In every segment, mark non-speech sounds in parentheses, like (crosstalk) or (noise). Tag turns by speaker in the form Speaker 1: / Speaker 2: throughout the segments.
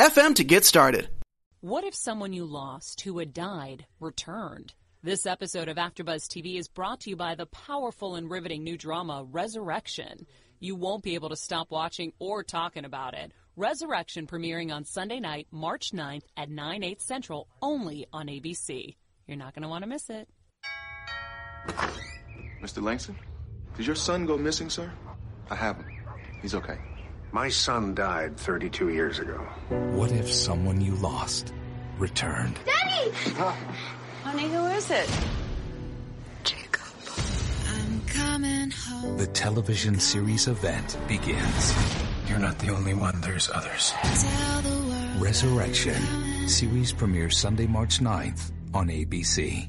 Speaker 1: to get started.
Speaker 2: What if someone you lost who had died returned? This episode of AfterBuzz TV is brought to you by the powerful and riveting new drama Resurrection. You won't be able to stop watching or talking about it. Resurrection premiering on Sunday night, March 9th at 9 8 Central, only on ABC. You're not going to want to miss it.
Speaker 3: Mr. Langston, did your son go missing, sir? I haven't. He's okay.
Speaker 4: My son died 32 years ago.
Speaker 5: What if someone you lost returned?
Speaker 6: Daddy!
Speaker 7: Honey, who is it?
Speaker 6: Jacob. I'm coming home.
Speaker 5: The television series event begins.
Speaker 8: You're not the only one, there's others.
Speaker 6: Tell the world.
Speaker 5: Resurrection. Series premieres Sunday, March 9th on ABC.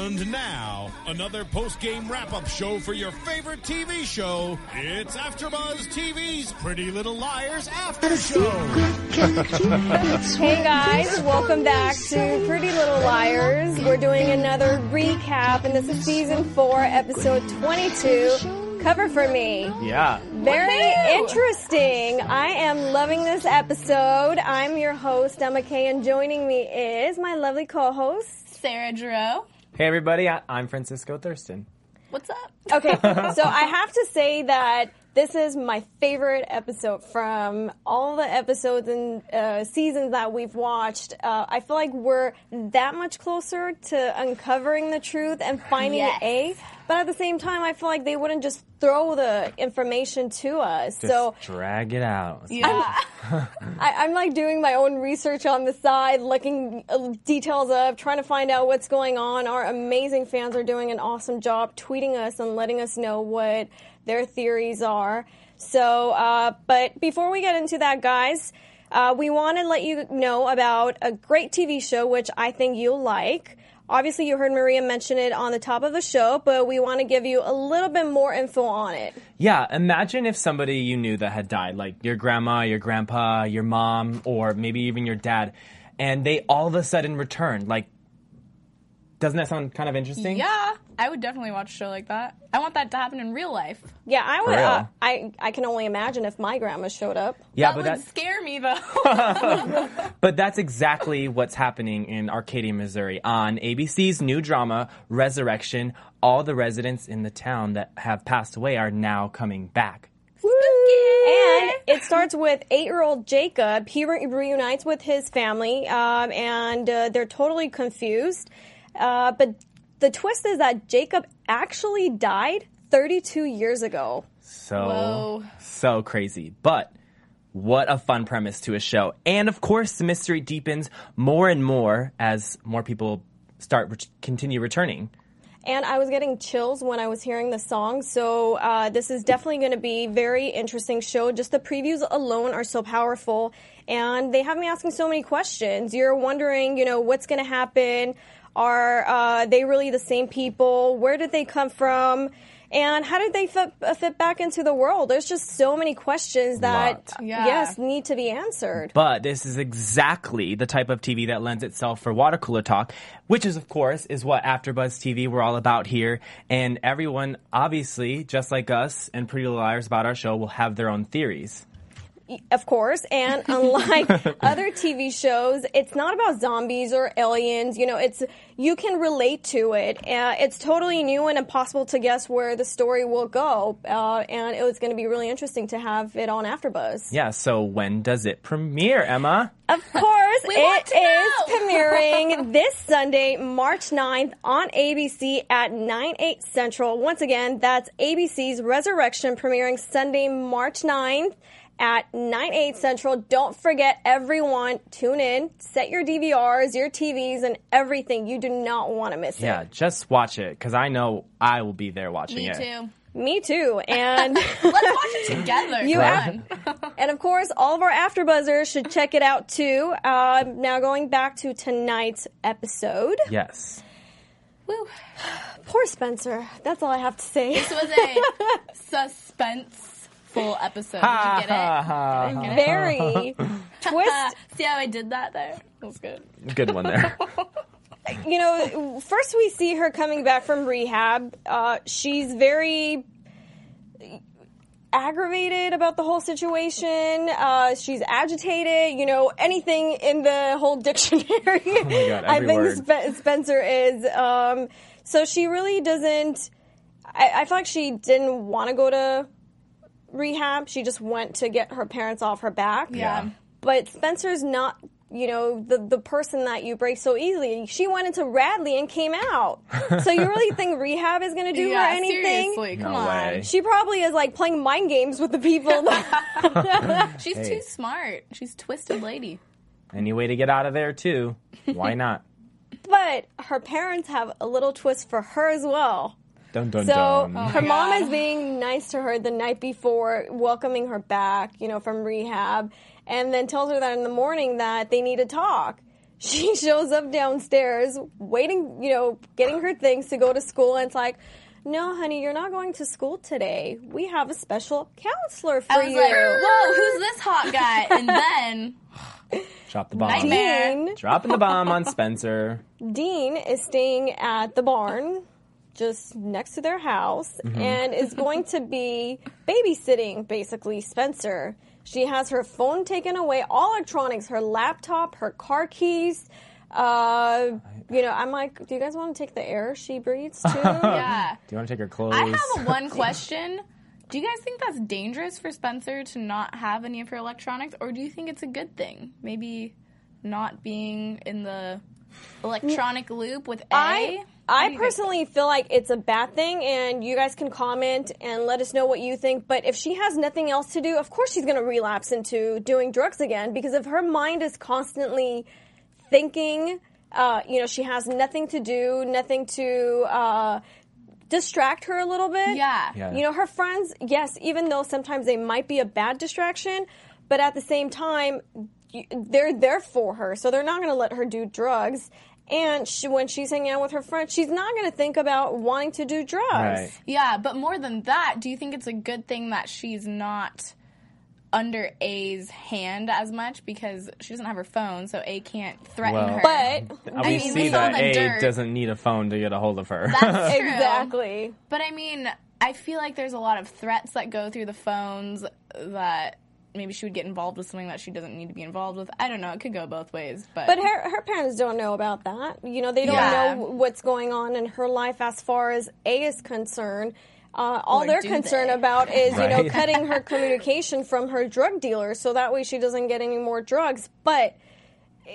Speaker 9: And now, another post-game wrap-up show for your favorite TV show. It's AfterBuzz TV's Pretty Little Liars After Show.
Speaker 10: Hey guys, welcome back to Pretty Little Liars. We're doing another recap, and this is season four, episode 22. Cover for me.
Speaker 11: Yeah.
Speaker 10: Very interesting. I am loving this episode. I'm your host, Emma Kay, and joining me is my lovely co-host,
Speaker 7: Sarah Giroux.
Speaker 11: Hey everybody, I- I'm Francisco Thurston.
Speaker 7: What's up?
Speaker 10: Okay, (laughs) so I have to say that this is my favorite episode from all the episodes and uh, seasons that we've watched. Uh, I feel like we're that much closer to uncovering the truth and finding
Speaker 7: Yes.
Speaker 10: A. But at the same time, I feel like they wouldn't just throw the information to us.
Speaker 11: Just
Speaker 10: so
Speaker 11: drag it out.
Speaker 7: Yeah. (laughs)
Speaker 10: I, I'm like doing my own research on the side, looking uh, details up, trying to find out what's going on. Our amazing fans are doing an awesome job tweeting us and letting us know what their theories are. So, uh, but before we get into that, guys, uh, we want to let you know about a great TV show which I think you'll like. Obviously, you heard Maria mention it on the top of the show, but we want to give you a little bit more info on it.
Speaker 11: Yeah, imagine if somebody you knew that had died, like your grandma, your grandpa, your mom, or maybe even your dad, and they all of a sudden returned. Like, doesn't that sound kind of interesting?
Speaker 7: Yeah, I would definitely watch a show like that. I want that to happen in real life.
Speaker 10: Yeah, I would. Uh, I I can only imagine if my grandma showed up.
Speaker 11: Yeah,
Speaker 7: that
Speaker 11: but
Speaker 7: would
Speaker 11: that,
Speaker 7: scare me though. (laughs)
Speaker 11: but that's exactly what's happening in Arcadia, Missouri. On ABC's new drama, Resurrection, all the residents in the town that have passed away are now coming back.
Speaker 10: And it starts with eight-year-old Jacob. He re- reunites with his family, um, and uh, they're totally confused. Uh, but the twist is that Jacob actually died 32 years ago.
Speaker 11: So,
Speaker 7: Whoa.
Speaker 11: so crazy. But what a fun premise to a show. And of course, the mystery deepens more and more as more people start ret- continue returning.
Speaker 10: And I was getting chills when I was hearing the song. So uh, this is definitely going to be very interesting show. Just the previews alone are so powerful, and they have me asking so many questions. You're wondering, you know, what's going to happen? Are uh, they really the same people? Where did they come from? And how did they fit, uh, fit back into the world? There's just so many questions that,
Speaker 7: Yeah.
Speaker 10: yes, need to be answered.
Speaker 11: But this is exactly the type of TV that lends itself for water cooler talk, which is, of course, is what AfterBuzz TV we're all about here. And everyone, obviously, just like us and Pretty Little Liars about our show, will have their own theories.
Speaker 10: Of course, and (laughs) unlike other TV shows, it's not about zombies or aliens. You know, it's you can relate to it. Uh, it's totally new and impossible to guess where the story will go, uh, and it was going to be really interesting to have it on AfterBuzz.
Speaker 11: Yeah, so when does it premiere, Emma?
Speaker 10: Of (laughs) course,
Speaker 7: We want
Speaker 10: it
Speaker 7: to
Speaker 10: is
Speaker 7: know.
Speaker 10: premiering (laughs) this Sunday, March 9th on ABC at 9, 8 Central. Once again, that's ABC's Resurrection premiering Sunday, March 9th at 9, 8 Central. Don't forget, everyone, tune in, set your DVRs, your TVs, and everything. You do not want to miss it.
Speaker 11: Yeah, just watch it because I know I will be there watching it.
Speaker 7: Me
Speaker 11: it.
Speaker 7: too.
Speaker 10: Me too. And (laughs)
Speaker 7: Let's watch it together.
Speaker 10: You
Speaker 7: Come
Speaker 10: have- (laughs) And of course, all of our AfterBuzzers should check it out too. Uh, now, going back to tonight's episode.
Speaker 11: Yes.
Speaker 7: Woo. (sighs)
Speaker 10: Poor Spencer. That's all I have to say.
Speaker 7: This was a (laughs) suspenseful episode. Did you get it?
Speaker 10: Very (laughs) twist. (laughs)
Speaker 7: See how I did that there? That was good.
Speaker 11: Good one there. (laughs)
Speaker 10: You know, first we see her coming back from rehab. Uh, she's very aggravated about the whole situation. Uh, she's agitated. You know, anything in the whole dictionary.
Speaker 11: Oh my God,
Speaker 10: I think
Speaker 11: word.
Speaker 10: Spe- Spencer is. Um, so she really doesn't. I, I feel like she didn't want to go to rehab. She just went to get her parents off her back.
Speaker 7: Yeah.
Speaker 10: But Spencer's not, you know, the the person that you break so easily. She went into Radley and came out. (laughs) so you really think rehab is going to do
Speaker 7: yeah,
Speaker 10: her anything?
Speaker 7: seriously, come
Speaker 11: No
Speaker 7: on.
Speaker 11: way.
Speaker 10: She probably is like playing mind games with the people. (laughs) (laughs)
Speaker 7: She's
Speaker 11: Hey.
Speaker 7: too smart. She's twisted lady.
Speaker 11: Any way to get out of there too? Why not?
Speaker 10: but her parents have a little twist for her as well.
Speaker 11: Dun dun
Speaker 10: So
Speaker 11: dun.
Speaker 10: Uh, her
Speaker 7: my
Speaker 10: mom is being nice to her the night before, welcoming her back, you know, from rehab, and then tells her that in the morning that they need to talk. (laughs) She shows up downstairs, waiting, you know, getting her things to go to school, and it's like, no, honey, you're not going to school today. We have a special counselor for
Speaker 7: I was
Speaker 10: you.
Speaker 7: like, whoa, who's this hot guy? And (laughs) then
Speaker 11: Drop the bomb.
Speaker 7: Nightmare.
Speaker 10: Dean,
Speaker 11: Dropping the bomb on Spencer.
Speaker 10: Dean is staying at the barn just next to their house and is going to be babysitting basically Spencer. She has her phone taken away, all electronics, her laptop, her car keys. Uh, you know, I'm like, do you guys want to take the air she breathes too? (laughs)
Speaker 7: yeah.
Speaker 11: Do you want to take her clothes?
Speaker 7: I have one (laughs) question. Do you guys think that's dangerous for Spencer to not have any of her electronics, or do you think it's a good thing? Maybe not being in the electronic loop with A.
Speaker 10: I
Speaker 7: What do
Speaker 10: I personally feel like it's a bad thing, and you guys can comment and let us know what you think. But if she has nothing else to do, of course she's going to relapse into doing drugs again because if her mind is constantly thinking, uh, you know, she has nothing to do, nothing to uh, distract her a little bit.
Speaker 7: Yeah.
Speaker 11: Yeah.
Speaker 10: You know, her friends, yes, even though sometimes they might be a bad distraction, but at the same time, they're there for her, so they're not going to let her do drugs. And she, when she's hanging out with her friends, she's not going to think about wanting to do drugs.
Speaker 11: Right.
Speaker 7: Yeah, but more than that, do you think it's a good thing that she's not under A's hand as much because she doesn't have her phone, so A can't threaten
Speaker 11: Well-
Speaker 7: her?
Speaker 10: But
Speaker 11: we
Speaker 7: I mean,
Speaker 11: see
Speaker 7: we saw
Speaker 11: that A
Speaker 7: dirt.
Speaker 11: doesn't need a phone to get a hold of her.
Speaker 7: That's (laughs) true.
Speaker 10: exactly.
Speaker 7: But I mean, I feel like there's a lot of threats that go through the phones that maybe she would get involved with something that she doesn't need to be involved with. I don't know. It could go both ways, but
Speaker 10: But her, her parents don't know about that. You know, they don't
Speaker 7: Yeah.
Speaker 10: know what's going on in her life as far as A is concerned. Uh, all
Speaker 7: Or
Speaker 10: they're concerned
Speaker 7: they?
Speaker 10: about is, you know, cutting her (laughs) communication from her drug dealer so that way she doesn't get any more drugs. But,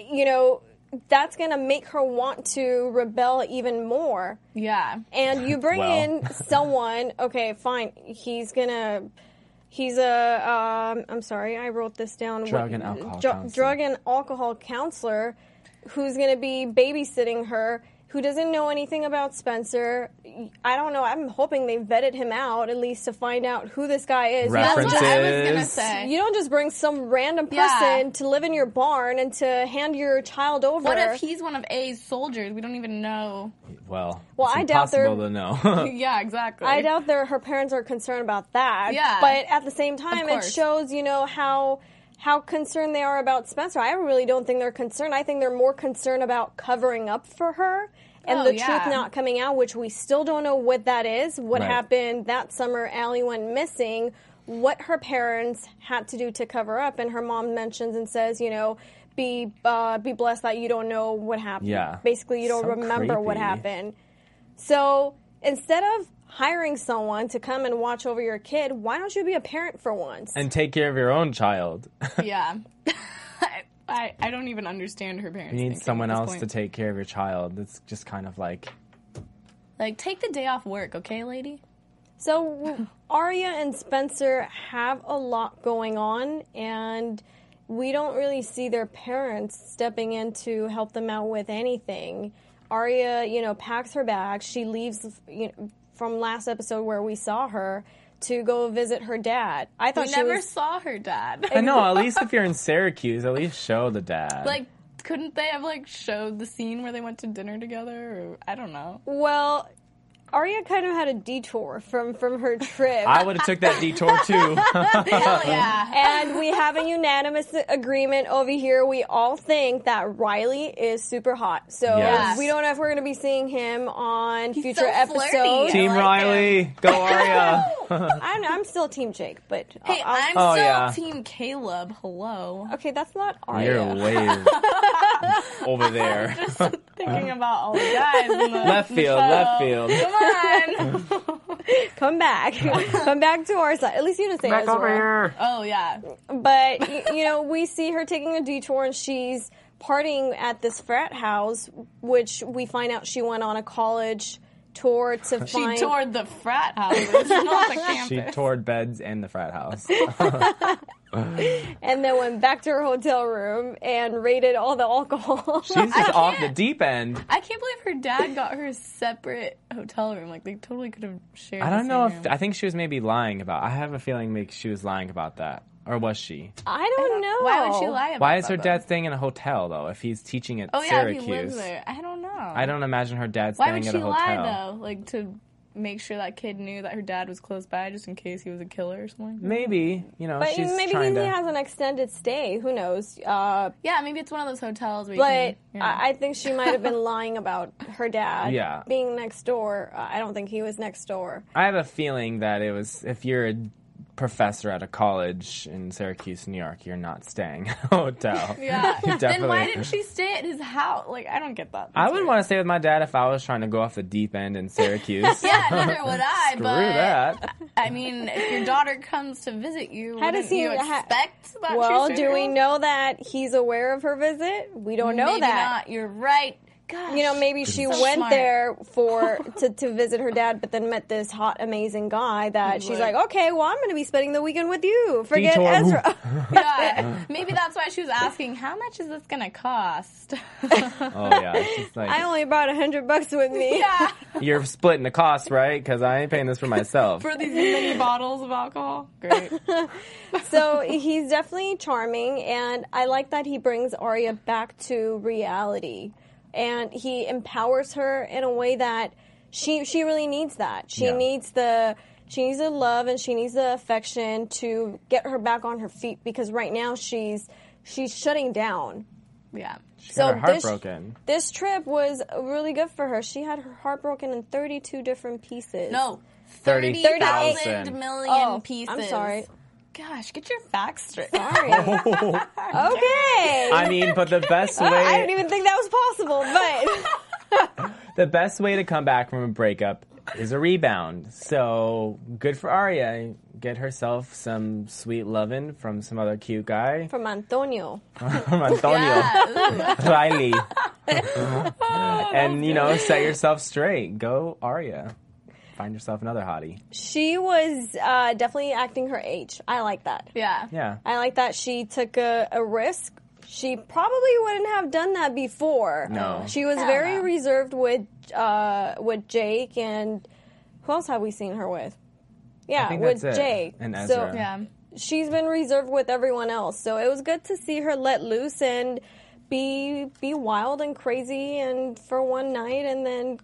Speaker 10: you know, that's going to make her want to rebel even more.
Speaker 7: yeah,
Speaker 10: And you bring
Speaker 11: Well.
Speaker 10: in someone, okay, fine, he's going to. He's a, um, I'm sorry, I wrote this down.
Speaker 11: Drug and alcohol.
Speaker 10: Drug and alcohol counselor who's going to be babysitting her, who doesn't know anything about Spencer. I don't know. I'm hoping they vetted him out at least to find out who this guy is. You don't
Speaker 7: that's
Speaker 10: just-
Speaker 7: what I was gonna
Speaker 11: References.
Speaker 7: say.
Speaker 10: You don't just bring some random person
Speaker 7: Yeah.
Speaker 10: to live in your barn and to hand your child over.
Speaker 7: What if he's one of A's soldiers? We don't even know.
Speaker 11: well,
Speaker 10: Well,
Speaker 11: it's
Speaker 10: I doubt they're-
Speaker 11: impossible to know. (laughs) (laughs)
Speaker 7: yeah, exactly.
Speaker 10: I doubt that her parents are concerned about that.
Speaker 7: Yeah.
Speaker 10: But at the same time, it shows, you know, how how concerned they are about Spencer. I really don't think they're concerned. I think they're more concerned about covering up for her and
Speaker 7: Oh,
Speaker 10: the
Speaker 7: yeah.
Speaker 10: truth not coming out, which we still don't know what that is. What
Speaker 11: Right.
Speaker 10: happened that summer? Ali went missing. what her parents had to do to cover up, and her mom mentions and says, you know, be uh, be blessed that you don't know what happened.
Speaker 11: Yeah.
Speaker 10: Basically, you don't
Speaker 11: So
Speaker 10: remember what happened. So instead of hiring someone to come and watch over your kid, why don't you be a parent for once?
Speaker 11: And take care of your own child. (laughs)
Speaker 7: yeah. (laughs) I, I, I don't even understand her parents.
Speaker 11: You need someone else
Speaker 7: point.
Speaker 11: to take care of your child. It's just kind of like
Speaker 7: Like, take the day off work, okay, lady?
Speaker 10: So Aria and Spencer have a lot going on, and we don't really see their parents stepping in to help them out with anything. Aria, you know, packs her bag. She leaves you know, from last episode where we saw her to go visit her dad. I thought
Speaker 7: We
Speaker 10: she
Speaker 7: never
Speaker 10: was.
Speaker 7: saw her dad.
Speaker 11: I know, at least if (laughs) you're in Syracuse, at least show the dad.
Speaker 7: like, couldn't they have like showed the scene where they went to dinner together? Or I don't know.
Speaker 10: Well, Aria kind of had a detour from from her trip.
Speaker 11: I would have took that detour too. (laughs)
Speaker 7: Hell yeah.
Speaker 10: and we have a unanimous agreement over here. We all think that Riley is super hot. So
Speaker 11: Yes.
Speaker 10: we don't know if we're going to be seeing him on future
Speaker 7: so
Speaker 10: episodes.
Speaker 11: Team
Speaker 7: like
Speaker 11: Riley, go Aria. (laughs) (laughs)
Speaker 10: I'm, I'm still Team Jake, but
Speaker 7: Hey,
Speaker 10: I'll-
Speaker 7: I'm
Speaker 11: Oh,
Speaker 7: still
Speaker 11: yeah.
Speaker 7: Team Caleb. Hello.
Speaker 10: okay. That's not Aria.
Speaker 11: You're way over there.
Speaker 7: just Thinking about all the guys. In the,
Speaker 11: Left
Speaker 7: in the
Speaker 11: field,
Speaker 7: show.
Speaker 11: left field.
Speaker 7: Come on. (laughs)
Speaker 10: Come back, (laughs) come back to our side. At least you didn't say
Speaker 11: Back over here.
Speaker 7: oh yeah.
Speaker 10: But y- you know, we see her taking a detour, and she's partying at this frat house, which we find out she went on a college tour to
Speaker 7: She
Speaker 10: find.
Speaker 7: toured the frat houses, not the campus.
Speaker 11: She toured beds and the frat house. (laughs) (laughs) (laughs)
Speaker 10: and then went back to her hotel room and raided all the alcohol.
Speaker 11: She's just off the deep end.
Speaker 7: I can't believe her dad got her a separate hotel room. Like they totally could have shared.
Speaker 11: I don't know
Speaker 7: same
Speaker 11: if
Speaker 7: room.
Speaker 11: I think she was maybe lying about. I have a feeling maybe she was lying about that, or was she?
Speaker 10: I don't know.
Speaker 7: Why would she lie about
Speaker 11: Why is her
Speaker 7: though?
Speaker 11: dad staying in a hotel though? If he's teaching at
Speaker 7: Oh yeah,
Speaker 11: Syracuse,
Speaker 7: if he lives there. I don't know.
Speaker 11: I don't imagine her dad
Speaker 7: Why
Speaker 11: staying
Speaker 7: would
Speaker 11: at a hotel.
Speaker 7: Why would she lie though? Like to make sure that kid knew that her dad was close by, just in case he was a killer or something.
Speaker 11: Maybe you know
Speaker 10: But
Speaker 11: she's
Speaker 10: maybe he
Speaker 11: to.
Speaker 10: has an extended stay. Who knows? Uh,
Speaker 7: Yeah, maybe it's one of those hotels where you
Speaker 10: but
Speaker 7: can. You know.
Speaker 10: I, I think she might have been lying about her dad
Speaker 11: Yeah.
Speaker 10: being next door. Uh, I don't think he was next door.
Speaker 11: I have a feeling that it was if you're a professor at a college in Syracuse, New York, you're not staying at a (laughs) hotel. (laughs)
Speaker 7: yeah. Then why didn't she stay at his house? Like I don't get that.
Speaker 11: I wouldn't want to stay with my dad if I was trying to go off the deep end in Syracuse. (laughs)
Speaker 7: Yeah, neither would I.
Speaker 11: Screw
Speaker 7: but
Speaker 11: that.
Speaker 7: I mean, if your daughter comes to visit you,
Speaker 10: How does he-
Speaker 7: you
Speaker 10: ha-
Speaker 7: expect that?
Speaker 10: well, do we know that he's aware of her visit? We don't know that.
Speaker 7: Not. You're right. Gosh.
Speaker 10: You know, maybe she
Speaker 7: So
Speaker 10: went
Speaker 7: smart.
Speaker 10: there for (laughs) to, to visit her dad, but then met this hot, amazing guy that she's like, okay, well, I'm going to be spending the weekend with you. Forget
Speaker 11: Detour.
Speaker 10: Ezra. (laughs) (laughs)
Speaker 7: Yeah, maybe that's why she was asking, "How much is this gonna cost?"
Speaker 11: Oh yeah, like
Speaker 10: I only brought a hundred bucks with me.
Speaker 7: yeah,
Speaker 11: you're splitting the cost, right? Because I ain't paying this for myself.
Speaker 7: for these mini bottles of alcohol. Great.
Speaker 10: so he's definitely charming, and I like that he brings Aria back to reality, and he empowers her in a way that she she really needs that. She
Speaker 11: Yeah.
Speaker 10: needs the she needs the love and she needs the affection to get her back on her feet because right now she's she's shutting down.
Speaker 7: Yeah.
Speaker 11: She
Speaker 10: So
Speaker 11: got her heart
Speaker 10: this- This trip was really good for her. She had her heart broken in 32 different pieces.
Speaker 7: No.
Speaker 11: Thirty
Speaker 7: Thirty
Speaker 11: thousand.
Speaker 7: thousand million
Speaker 10: Oh,
Speaker 7: pieces.
Speaker 10: I'm sorry.
Speaker 7: Gosh, get your facts straight.
Speaker 10: Sorry. (laughs) okay.
Speaker 11: I mean, but the best way.
Speaker 10: I
Speaker 11: way
Speaker 10: didn't even think that was possible, but (laughs)
Speaker 11: the best way to come back from a breakup is a rebound. So good for Aria. Get herself some sweet lovin' from some other cute guy
Speaker 10: from Antonio. (laughs)
Speaker 11: from Antonio
Speaker 7: Yeah. ooh.
Speaker 11: Riley, and you know, set yourself straight. Go Aria. Find yourself another hottie.
Speaker 10: She was uh, definitely acting her age. I like that.
Speaker 7: yeah.
Speaker 11: Yeah.
Speaker 10: I like that she took a, a risk. She probably wouldn't have done that before.
Speaker 11: No.
Speaker 10: She was
Speaker 7: Hell
Speaker 10: very
Speaker 7: no.
Speaker 10: reserved with uh, with Jake and who else have we seen her with? Yeah,
Speaker 11: think
Speaker 10: with
Speaker 11: that's it.
Speaker 10: Jake.
Speaker 11: And
Speaker 10: So
Speaker 11: Ezra.
Speaker 7: Yeah.
Speaker 10: she's been reserved with everyone else. So it was good to see her let loose and be be wild and crazy and for one night and then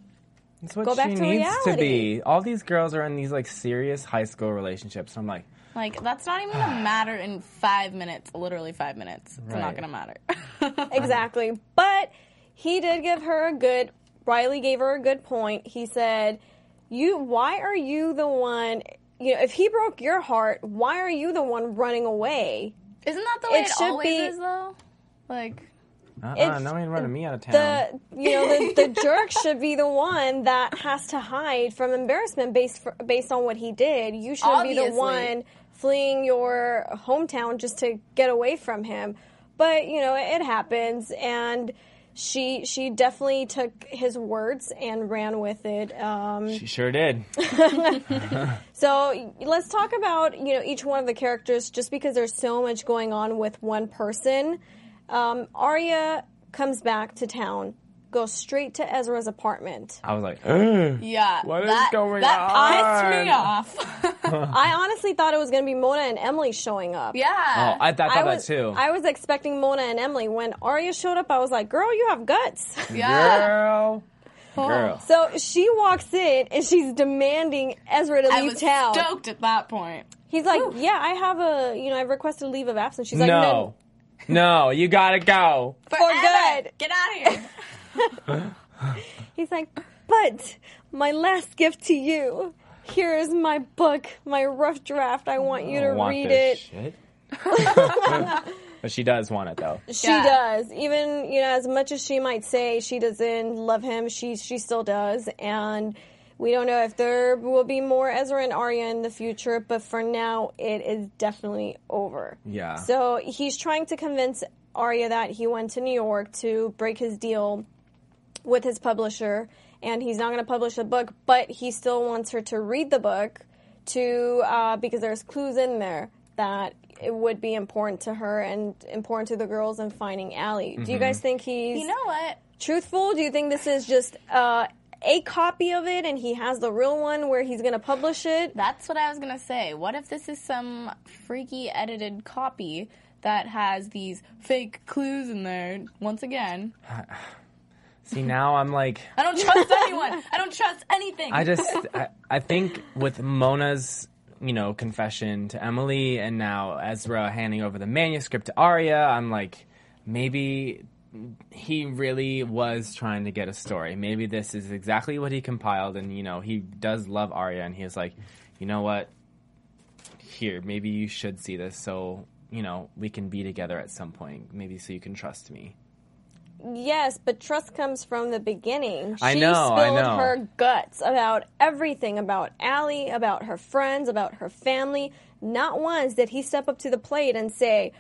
Speaker 11: That's what
Speaker 10: Go back
Speaker 11: she
Speaker 10: to
Speaker 11: needs to be. All these girls are in these like serious high school relationships. I'm like,
Speaker 7: Like that's not even gonna (sighs) matter in five minutes. Literally five minutes. It's not gonna matter. (laughs)
Speaker 10: Exactly. But he did give her a good Riley gave her a good point. He said, "You why are you the one you know, if he broke your heart, why are you the one running away?
Speaker 7: Isn't that the way
Speaker 10: It
Speaker 7: it,
Speaker 10: should
Speaker 7: always
Speaker 10: be-
Speaker 7: is, though? Like,
Speaker 11: Uh-uh,
Speaker 10: It's-
Speaker 11: no one running me out of town.
Speaker 10: The you know the, the (laughs) jerk should be the one that has to hide from embarrassment based for, based on what he did. You should be the one fleeing your hometown just to get away from him. But you know it, happens, and she she definitely took his words and ran with it. Um,
Speaker 11: she sure did. (laughs) (laughs)
Speaker 10: so let's talk about you know each one of the characters, just because there's so much going on with one person. Um, Aria comes back to town, goes straight to Ezra's apartment.
Speaker 11: I was like, (gasps)
Speaker 7: yeah,
Speaker 11: What is
Speaker 7: that,
Speaker 11: going
Speaker 7: that pissed me
Speaker 11: on? (laughs)
Speaker 7: off. (laughs)
Speaker 10: I honestly thought it was going to be Mona and Emily showing up.
Speaker 7: yeah.
Speaker 11: oh, I, I thought
Speaker 10: was,
Speaker 11: that too.
Speaker 10: I was expecting Mona and Emily. When Aria showed up, I was like, "Girl, you have guts."
Speaker 7: yeah. (laughs)
Speaker 11: Girl, girl.
Speaker 10: So she walks in and she's demanding Ezra to
Speaker 7: I
Speaker 10: leave
Speaker 7: was
Speaker 10: town.
Speaker 7: stoked at that point.
Speaker 10: He's like, "Yeah, I have a, you know, I've requested leave of absence." She's like,
Speaker 11: no, no, you gotta go.
Speaker 10: For
Speaker 7: Forever.
Speaker 10: good.
Speaker 7: Get out of here. (laughs)
Speaker 10: He's like, but my last gift to you. Here is my book, my rough draft. I want you to
Speaker 11: want
Speaker 10: read
Speaker 11: this
Speaker 10: it.
Speaker 11: shit. (laughs) but she does want it though.
Speaker 10: She
Speaker 7: Yeah.
Speaker 10: does. Even you know, as much as she might say she doesn't love him, she she still does. And we don't know if there will be more Ezra and Aria in the future, but for now, it is definitely over.
Speaker 11: Yeah.
Speaker 10: So he's trying to convince Aria that he went to New York to break his deal with his publisher, and he's not going to publish the book, but he still wants her to read the book to uh, because there's clues in there that it would be important to her and important to the girls in finding Ali. Do you guys think he's
Speaker 7: You know what?
Speaker 10: truthful? Do you think this is just uh, a copy of it and he has the real one where he's going to publish it?
Speaker 7: That's what I was gonna say. What if this is some freaky edited copy that has these fake clues in there? Once again, (sighs)
Speaker 11: See now I'm like (laughs)
Speaker 7: I don't trust anyone. I don't trust anything.
Speaker 11: I just (laughs) I, I think with Mona's you know confession to Emily and now Ezra handing over the manuscript to Aria, I'm like maybe he really was trying to get a story. Maybe this is exactly what he compiled and you know he does love Aria and he was like, "You know what? Here, maybe you should see this so, you know, we can be together at some point. Maybe so you can trust me."
Speaker 10: Yes, but trust comes from the beginning. She
Speaker 11: I know, I
Speaker 10: spilled
Speaker 11: know.
Speaker 10: her guts about everything about Ali, about her friends, about her family. Not once did he step up to the plate and say,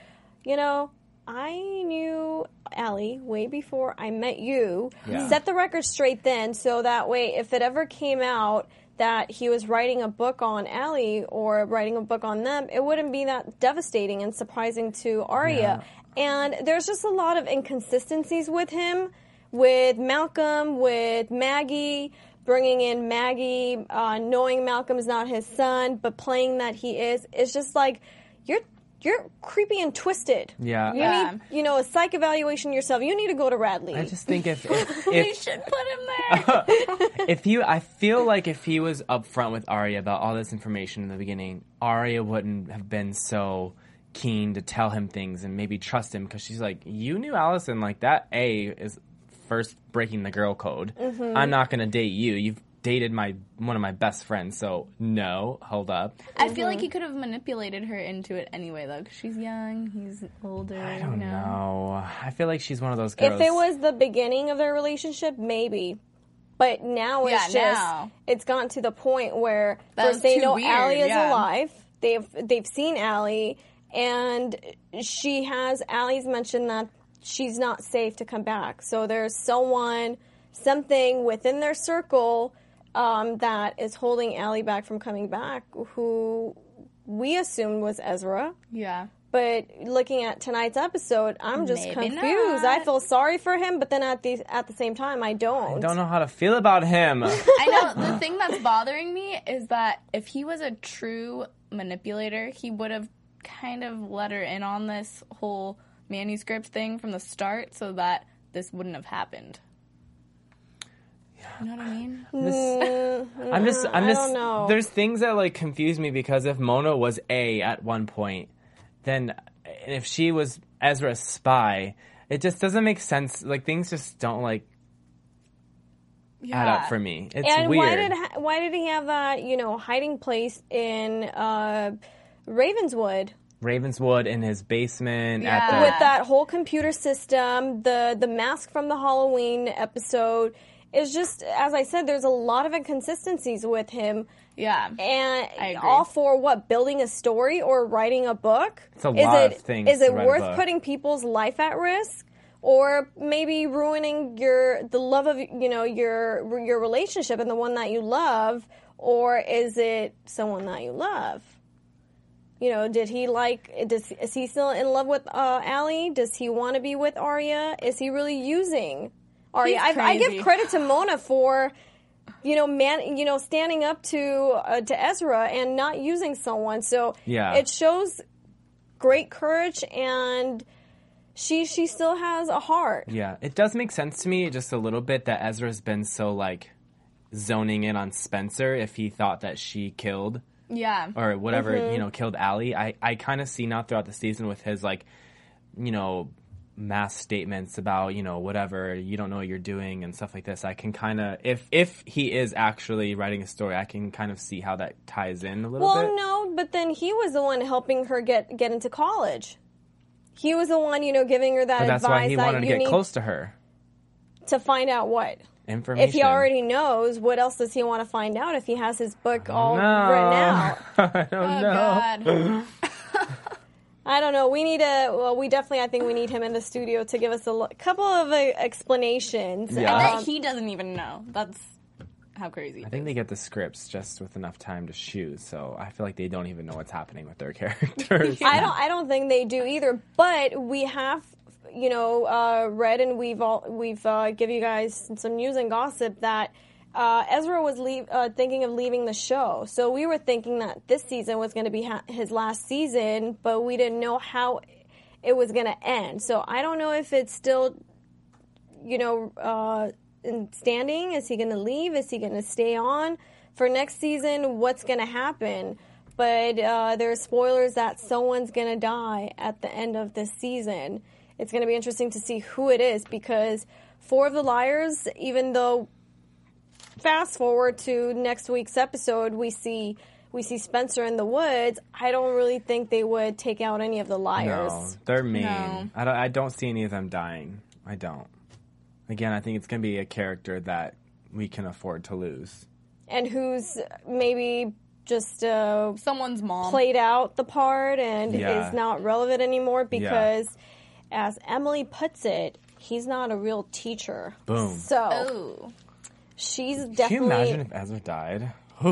Speaker 10: you know, I knew Ali way before I met you.
Speaker 11: Yeah.
Speaker 10: Set the record straight then, so that way, if it ever came out that he was writing a book on Ali or writing a book on them, it wouldn't be that devastating and surprising to Aria. And there's just a lot of inconsistencies with him, with Malcolm, with Maggie, bringing in Maggie, uh, knowing Malcolm's not his son, but playing that he is. It's just like you're you're creepy and twisted.
Speaker 11: Yeah.
Speaker 10: You
Speaker 7: Yeah.
Speaker 10: need, you know, a psych evaluation yourself. You need to go to Radley.
Speaker 11: I just think if (laughs) if,
Speaker 7: you
Speaker 11: if
Speaker 7: should put him there. (laughs)
Speaker 11: if you, I feel like if he was upfront with Aria about all this information in the beginning, Aria wouldn't have been so keen to tell him things and maybe trust him because she's like, you knew Allison like that. A is first breaking the girl code.
Speaker 10: Mm-hmm.
Speaker 11: I'm not gonna date you. You've dated my one of my best friends, so no, hold up.
Speaker 7: I feel like he could have manipulated her into it anyway, though, because she's young, he's older.
Speaker 11: I don't
Speaker 7: you know.
Speaker 11: know. I feel like she's one of those girls.
Speaker 10: If it was the beginning of their relationship, maybe. But now it's
Speaker 7: Yeah,
Speaker 10: just
Speaker 7: now.
Speaker 10: it's gotten to the point where
Speaker 7: That
Speaker 10: first they
Speaker 7: too
Speaker 10: know
Speaker 7: weird,
Speaker 10: Ali is
Speaker 7: yeah.
Speaker 10: alive. They've they've seen Ali and she has Ali's mentioned that she's not safe to come back. So there's someone something within their circle um, that is holding Ali back from coming back who we assumed was Ezra.
Speaker 7: Yeah.
Speaker 10: But looking at tonight's episode, I'm just
Speaker 7: Maybe
Speaker 10: confused.
Speaker 7: not.
Speaker 10: I feel sorry for him, but then at the at the same time, I don't.
Speaker 11: I don't know how to feel about him. (laughs)
Speaker 7: I know the thing that's bothering me is that if he was a true manipulator, he would have kind of let her in on this whole manuscript thing from the start so that this wouldn't have happened. You know what I mean? (laughs)
Speaker 11: I'm just, I'm
Speaker 10: I
Speaker 11: just.
Speaker 10: don't know.
Speaker 11: There's things that like confuse me because if Mona was A at one point, then and if she was Ezra's spy, it just doesn't make sense. Like things just don't like add up for me. It's
Speaker 10: and
Speaker 11: weird.
Speaker 10: why did ha- why did he have that you know hiding place in uh, Ravenswood
Speaker 11: Ravenswood in his basement
Speaker 7: Yeah.
Speaker 11: at the
Speaker 10: with that whole computer system, the the mask from the Halloween episode is just as I said. There's a lot of inconsistencies with him.
Speaker 7: Yeah,
Speaker 10: and
Speaker 7: agree.
Speaker 10: all for what building a story or writing a book.
Speaker 11: It's a
Speaker 10: is
Speaker 11: lot
Speaker 10: it,
Speaker 11: of things
Speaker 10: Is
Speaker 11: to
Speaker 10: it
Speaker 11: write a
Speaker 10: worth
Speaker 11: book.
Speaker 10: putting people's life at risk? Or maybe ruining your the love of you know your your relationship and the one that you love, or is it someone that you love? You know, did he like? Does is he still in love with uh, Ali? Does he want to be with Aria? Is he really using
Speaker 7: Aria?
Speaker 10: I, I give credit to Mona for, you know, man, you know, standing up to uh, to Ezra and not using someone. So
Speaker 11: Yeah.
Speaker 10: it shows great courage, and she she still has a heart.
Speaker 11: Yeah, it does make sense to me just a little bit that Ezra's been so like zoning in on Spencer if he thought that she killed
Speaker 7: yeah.
Speaker 11: or whatever,
Speaker 10: Mm-hmm.
Speaker 11: you know, killed Ali. I, I kind of see now throughout the season with his like, you know, mass statements about, you know, whatever, you don't know what you're doing and stuff like this. I can kind of if if he is actually writing a story, I can kind of see how that ties in a little
Speaker 10: Well,
Speaker 11: bit.
Speaker 10: Well no, but then he was the one helping her get get into college. He was the one, you know, giving her that
Speaker 11: But that's
Speaker 10: advice
Speaker 11: why he
Speaker 10: that
Speaker 11: wanted to
Speaker 10: you
Speaker 11: get close to her.
Speaker 10: to find out what.
Speaker 11: Information.
Speaker 10: If he already knows, what else does he want to find out if he has his book all
Speaker 11: no.
Speaker 10: written out? (laughs)
Speaker 11: I don't
Speaker 7: Oh
Speaker 11: know.
Speaker 7: God. (laughs)
Speaker 10: I don't know. We need a. Well, we definitely. I think we need him in the studio to give us a l- couple of uh, explanations.
Speaker 11: Yeah.
Speaker 7: that
Speaker 10: Um,
Speaker 7: he doesn't even know. That's how crazy.
Speaker 11: I think they get the scripts just with enough time to shoot, so I feel like they don't even know what's happening with their (laughs) characters.
Speaker 10: I don't. I don't think they do either. But we have, you know, uh, read and we've all we've uh, give you guys some news and gossip that uh, Ezra was leave, uh, thinking of leaving the show. So we were thinking that this season was going to be ha- his last season, but we didn't know how it was going to end. So I don't know if it's still, you know, uh, in standing. Is he going to leave? Is he going to stay on for next season? What's going to happen? But uh, there are spoilers that someone's going to die at the end of this season. It's going to be interesting to see who it is because Four of the Liars, even though fast forward to next week's episode, we see we see Spencer in the woods. I don't really think they would take out any of the liars.
Speaker 11: No, they're mean.
Speaker 7: No.
Speaker 11: I don't. I don't see any of them dying. I don't. Again, I think it's going to be a character that we can afford to lose.
Speaker 10: and who's maybe just uh,
Speaker 7: Someone's mom.
Speaker 10: played out the part and
Speaker 11: Yeah.
Speaker 10: is not relevant anymore because, as Emily puts it, he's not a real teacher.
Speaker 11: Boom.
Speaker 10: So
Speaker 7: Ooh.
Speaker 10: She's
Speaker 11: Can you imagine if Ezra died? (gasps)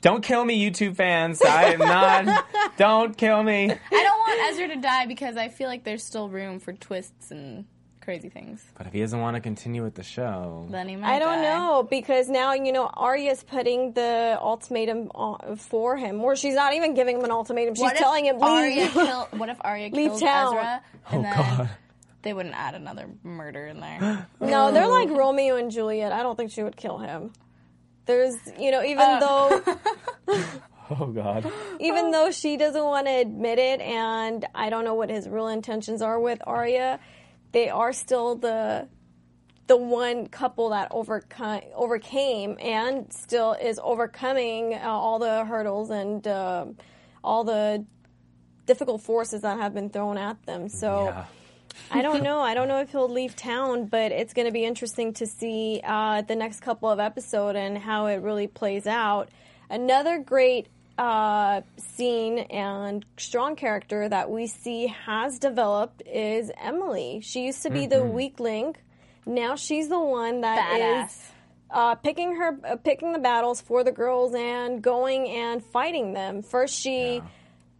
Speaker 11: don't kill me, YouTube fans. I am not. (laughs) don't kill me.
Speaker 7: I don't want Ezra to die because I feel like there's still room for twists and crazy things.
Speaker 11: But if he doesn't want to continue with the show,
Speaker 7: Then he might
Speaker 10: I don't
Speaker 7: die.
Speaker 10: know because now you know Aria's putting the ultimatum on- for him, or she's not even giving him an ultimatum. She's
Speaker 7: What
Speaker 10: telling him Aria
Speaker 7: kill, What if Aria (laughs)
Speaker 10: Leave
Speaker 7: kills
Speaker 10: town.
Speaker 7: Ezra and
Speaker 11: Oh,
Speaker 7: then
Speaker 11: God.
Speaker 7: They wouldn't add another murder in there? (gasps)
Speaker 10: no, they're like Romeo and Juliet. I don't think she would kill him. There's, you know, even though (laughs)
Speaker 11: oh god.
Speaker 10: even though she doesn't want to admit it, and I don't know what his real intentions are with Aria, they are still the the one couple that overcome, overcame and still is overcoming uh, all the hurdles and um all the difficult forces that have been thrown at them. So.
Speaker 11: Yeah.
Speaker 10: I don't know. I don't know if he'll leave town, but it's going to be interesting to see uh, the next couple of episodes and how it really plays out. Another great uh, scene and strong character that we see has developed is Emily. She used to be the weak link. Now she's the one that is
Speaker 7: Badass.
Speaker 10: uh, picking her, uh, picking the battles for the girls and going and fighting them. First, she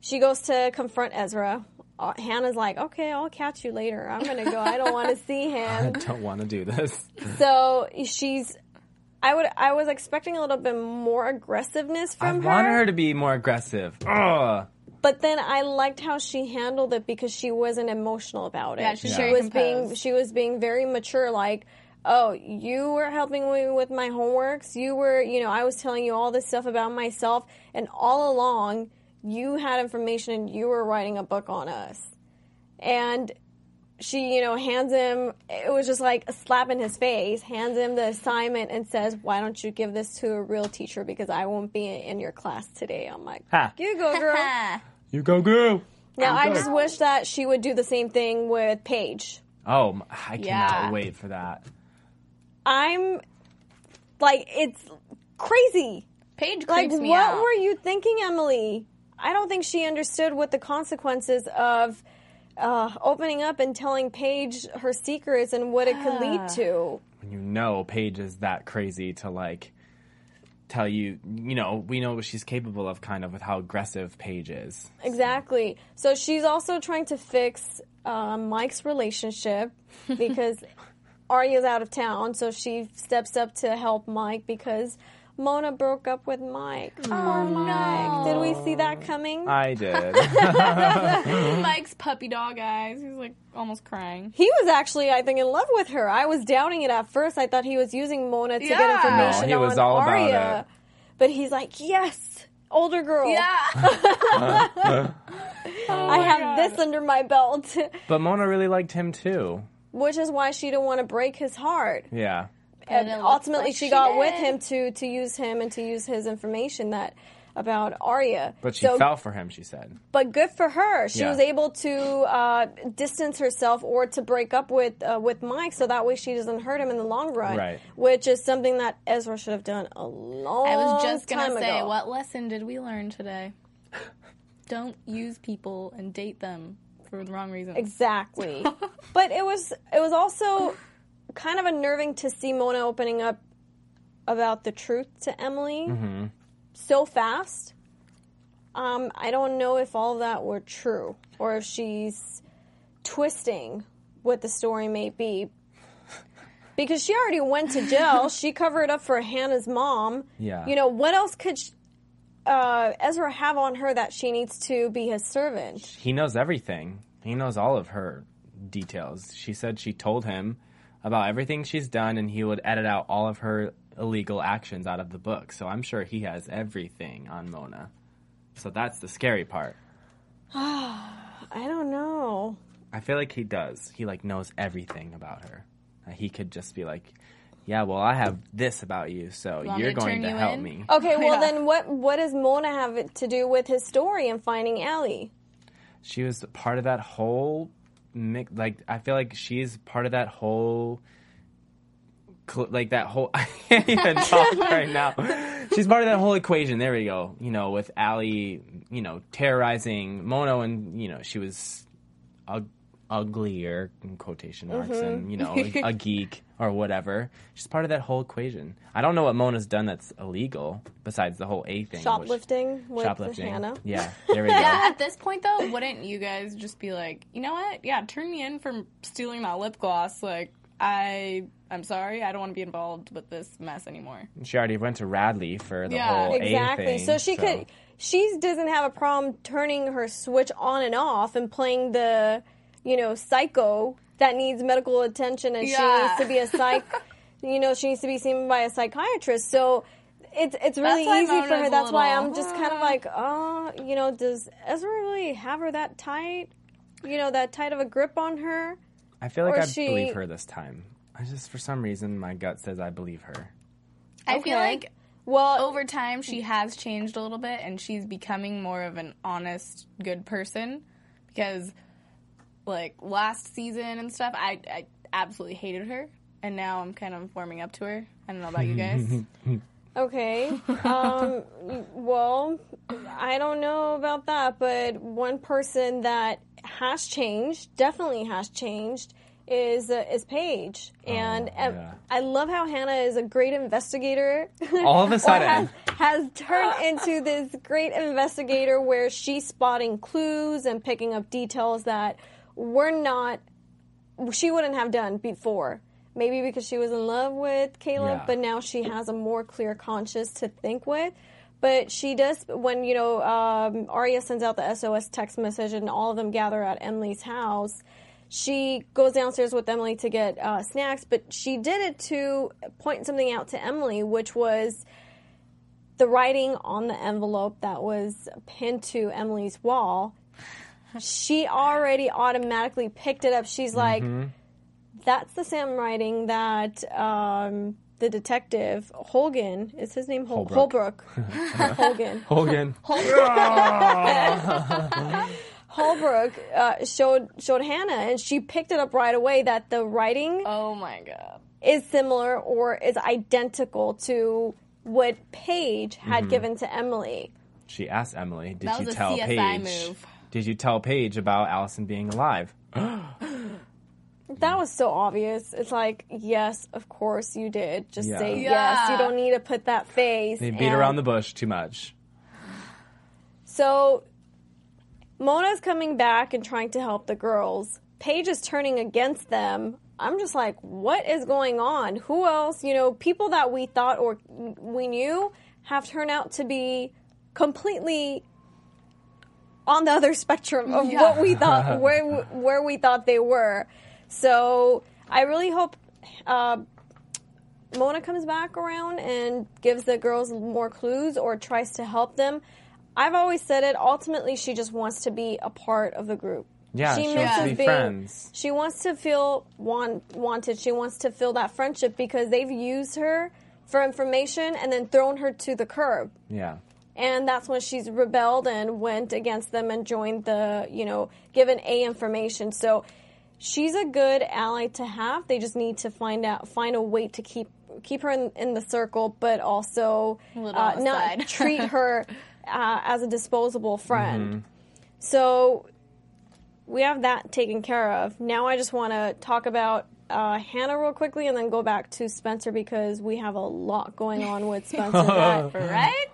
Speaker 10: she goes to confront Ezra. Uh, Hannah's like, "Okay, I'll catch you later. I'm gonna go. I don't want to see (laughs) him.
Speaker 11: I don't want to do this.
Speaker 10: so she's. I would. I was expecting a little bit more aggressiveness from her.
Speaker 11: I want her to be more aggressive. Ugh.
Speaker 10: but then I liked how she handled it because she wasn't emotional about it.
Speaker 7: Yeah, she's
Speaker 10: she
Speaker 7: very
Speaker 10: was being she was being very mature. Like, oh, you were helping me with my homeworks. You were, you know, I was telling you all this stuff about myself, and all along you had information and you were writing a book on us. And she, you know, hands him, it was just like a slap in his face, hands him the assignment and says, why don't you give this to a real teacher because I won't be in your class today. I'm like,
Speaker 11: Ha.
Speaker 10: you go, girl. (laughs)
Speaker 11: You go, girl.
Speaker 10: now, I just wish that she would do the same thing with Paige.
Speaker 11: Oh, I cannot
Speaker 7: Yeah.
Speaker 11: wait for that.
Speaker 10: I'm like, it's crazy.
Speaker 7: Paige
Speaker 10: Like,
Speaker 7: me
Speaker 10: what
Speaker 7: out.
Speaker 10: were you thinking, Emily? I don't think she understood what the consequences of uh, opening up and telling Paige her secrets and what it could lead to.
Speaker 11: When you know Paige is that crazy to like tell you, you know, we know what she's capable of kind of with how aggressive Paige is.
Speaker 10: Exactly. So she's also trying to fix uh, Mike's relationship because (laughs) Aria's out of town. So she steps up to help Mike because Mona broke up with Mike. Oh, Poor Mike. Did we see that coming?
Speaker 11: I did. (laughs) (laughs)
Speaker 7: Mike's puppy dog eyes. He's like almost crying.
Speaker 10: He was actually, I think, in love with her. I was doubting it at first. I thought he was using Mona to get
Speaker 7: Yeah.
Speaker 10: information
Speaker 11: No, he was
Speaker 10: on
Speaker 11: all about
Speaker 10: Aria.
Speaker 11: it.
Speaker 10: But he's like, yes, older girl.
Speaker 7: Yeah. (laughs)
Speaker 10: I oh have this under my belt,
Speaker 11: but Mona really liked him too.
Speaker 10: which is why she didn't want to break his heart.
Speaker 11: Yeah.
Speaker 10: And
Speaker 7: it
Speaker 10: ultimately
Speaker 7: like
Speaker 10: she
Speaker 7: she
Speaker 10: got with him to to use him and to use his information that about Aria.
Speaker 11: But she
Speaker 10: So-
Speaker 11: fell for him, she said.
Speaker 10: But good for her. She
Speaker 11: Yeah.
Speaker 10: was able to uh, distance herself or to break up with uh, with Mike, so that way she doesn't hurt him in the long run.
Speaker 11: Right.
Speaker 10: Which is something that Ezra should have done a long.
Speaker 7: I was just gonna say,
Speaker 10: ago.
Speaker 7: what lesson did we learn today? (laughs) Don't use people and date them for the wrong reasons.
Speaker 10: Exactly. (laughs) but it was it was also kind of unnerving to see Mona opening up about the truth to Emily
Speaker 11: Mm-hmm.
Speaker 10: so fast. Um, I don't know if all of that were true or if she's twisting what the story may be. Because she already went to jail. (laughs) she covered up for Hannah's mom.
Speaker 11: Yeah.
Speaker 10: You know, what else could sh uh, Ezra have on her that she needs to be his servant?
Speaker 11: He knows everything. He knows all of her details. She said she told him about everything she's done and he would edit out all of her illegal actions out of the book. So I'm sure he has everything on Mona. So that's the scary part. (sighs)
Speaker 10: I don't know.
Speaker 11: I feel like he does. He like knows everything about her. Uh, He could just be like, "Yeah, well, I have this about you, so
Speaker 7: Want
Speaker 11: you're
Speaker 7: to
Speaker 11: going
Speaker 7: turn
Speaker 11: to
Speaker 7: you
Speaker 11: help
Speaker 7: in?"
Speaker 11: me."
Speaker 10: Okay, well (laughs)
Speaker 7: Yeah.
Speaker 10: then what what does Mona have to do with his story and finding Ali?
Speaker 11: She was part of that whole mix. Like I feel like she's part of that whole. cl- Like that whole, (laughs) I can't even talk (laughs) right now. She's part of that whole equation. There we go. You know, with Ali, you know, terrorizing Mona, and you know, she was ug- uglier in quotation marks, and mm-hmm. you know, (laughs) a geek or whatever. She's part of that whole equation. I don't know what Mona's done that's illegal besides the whole A thing. which-
Speaker 10: Shoplifting with
Speaker 11: shoplifting.
Speaker 10: Hannah.
Speaker 11: Yeah, there we go.
Speaker 7: Yeah, (laughs) at this point though, wouldn't you guys just be like, you know what? Yeah, turn me in for stealing that lip gloss. Like, I, I'm sorry, I don't want to be involved with this mess anymore.
Speaker 11: She already went to Radley for the
Speaker 7: Yeah.
Speaker 11: whole A
Speaker 10: Exactly.
Speaker 11: thing.
Speaker 10: So she could she doesn't have a problem turning her switch on and off and playing the, you know, psycho that needs medical attention and she needs to be a psych (laughs) you know, she needs to be seen by a psychiatrist. So it's it's really
Speaker 7: That's why
Speaker 10: easy for her.
Speaker 7: a
Speaker 10: That's why I'm just kind of uh, like, oh, you know, does Ezra really have her that tight? You know, that tight of a grip on her?
Speaker 11: I feel like
Speaker 10: or
Speaker 11: I
Speaker 10: she-
Speaker 11: believe her this time. I just, for some reason, my gut says I believe her.
Speaker 7: I feel like
Speaker 10: Well,
Speaker 7: over time she has changed a little bit and she's becoming more of an honest, good person because like last season and stuff, I, I absolutely hated her. And now I'm kind of warming up to her. I don't know about you guys. (laughs)
Speaker 10: Okay. Um, well, I don't know about that, but one person that has changed, definitely has changed, is uh, is Paige, and uh,
Speaker 11: yeah.
Speaker 10: I love how Hannah is a great investigator. (laughs)
Speaker 11: All of a sudden.
Speaker 10: has, has turned into this great investigator where she's spotting clues and picking up details that were not she wouldn't have done before. Maybe because she was in love with Caleb,
Speaker 11: Yeah.
Speaker 10: but now she has a more clear conscience to think with. But she does when you know um, Aria sends out the SOS text message, and all of them gather at Emily's house. She goes downstairs with Emily to get uh, snacks, but she did it to point something out to Emily, which was the writing on the envelope that was pinned to Emily's wall. She already automatically picked it up. She's like,
Speaker 11: Mhm.
Speaker 10: that's the same writing that um, the detective Holgan is his name Hol-
Speaker 11: Holbrook.
Speaker 10: Holbrook (laughs) Holgan
Speaker 11: Hogan. (laughs)
Speaker 10: Holbrook uh, showed showed Hannah, and she picked it up right away that the writing
Speaker 7: oh my god
Speaker 10: is similar or is identical to what Paige had
Speaker 11: Mhm.
Speaker 10: given to Emily.
Speaker 11: She asked Emily, "Did
Speaker 7: That
Speaker 11: you
Speaker 7: was a
Speaker 11: tell
Speaker 7: CSI
Speaker 11: Paige?
Speaker 7: move.
Speaker 11: Did you tell Paige about Alison being alive?" (gasps)
Speaker 10: That was so obvious. It's like, yes, of course you did. Just
Speaker 11: Yeah.
Speaker 10: say
Speaker 11: Yeah.
Speaker 10: yes. You don't need to put that face.
Speaker 11: They beat
Speaker 10: and-
Speaker 11: around the bush too much.
Speaker 10: So Mona's coming back and trying to help the girls. Paige is turning against them. I'm just like, what is going on? Who else? You know, people that we thought or we knew have turned out to be completely on the other (laughs) spectrum of
Speaker 7: Yeah.
Speaker 10: what we (laughs) thought where where we thought they were. So I really hope uh, Mona comes back around and gives the girls more clues or tries to help them. I've always said it. Ultimately, she just wants to be a part of the group.
Speaker 11: Yeah, she wants to
Speaker 10: misses
Speaker 11: be
Speaker 10: being-
Speaker 11: friends.
Speaker 10: She wants to feel want, wanted. She wants to feel that friendship because they've used her for information and then thrown her to the curb.
Speaker 11: Yeah.
Speaker 10: And that's when she's rebelled and went against them and joined the, you know, given A information. So she's a good ally to have. They just need to find out, find a way to keep keep her in, in the circle, but also uh, not treat (laughs) her uh, as a disposable friend.
Speaker 11: Mhm.
Speaker 10: So we have that taken care of. Now I just want to talk about uh, Hannah real quickly and then go back to Spencer because we have a lot going on with Spencer. (laughs)
Speaker 7: right?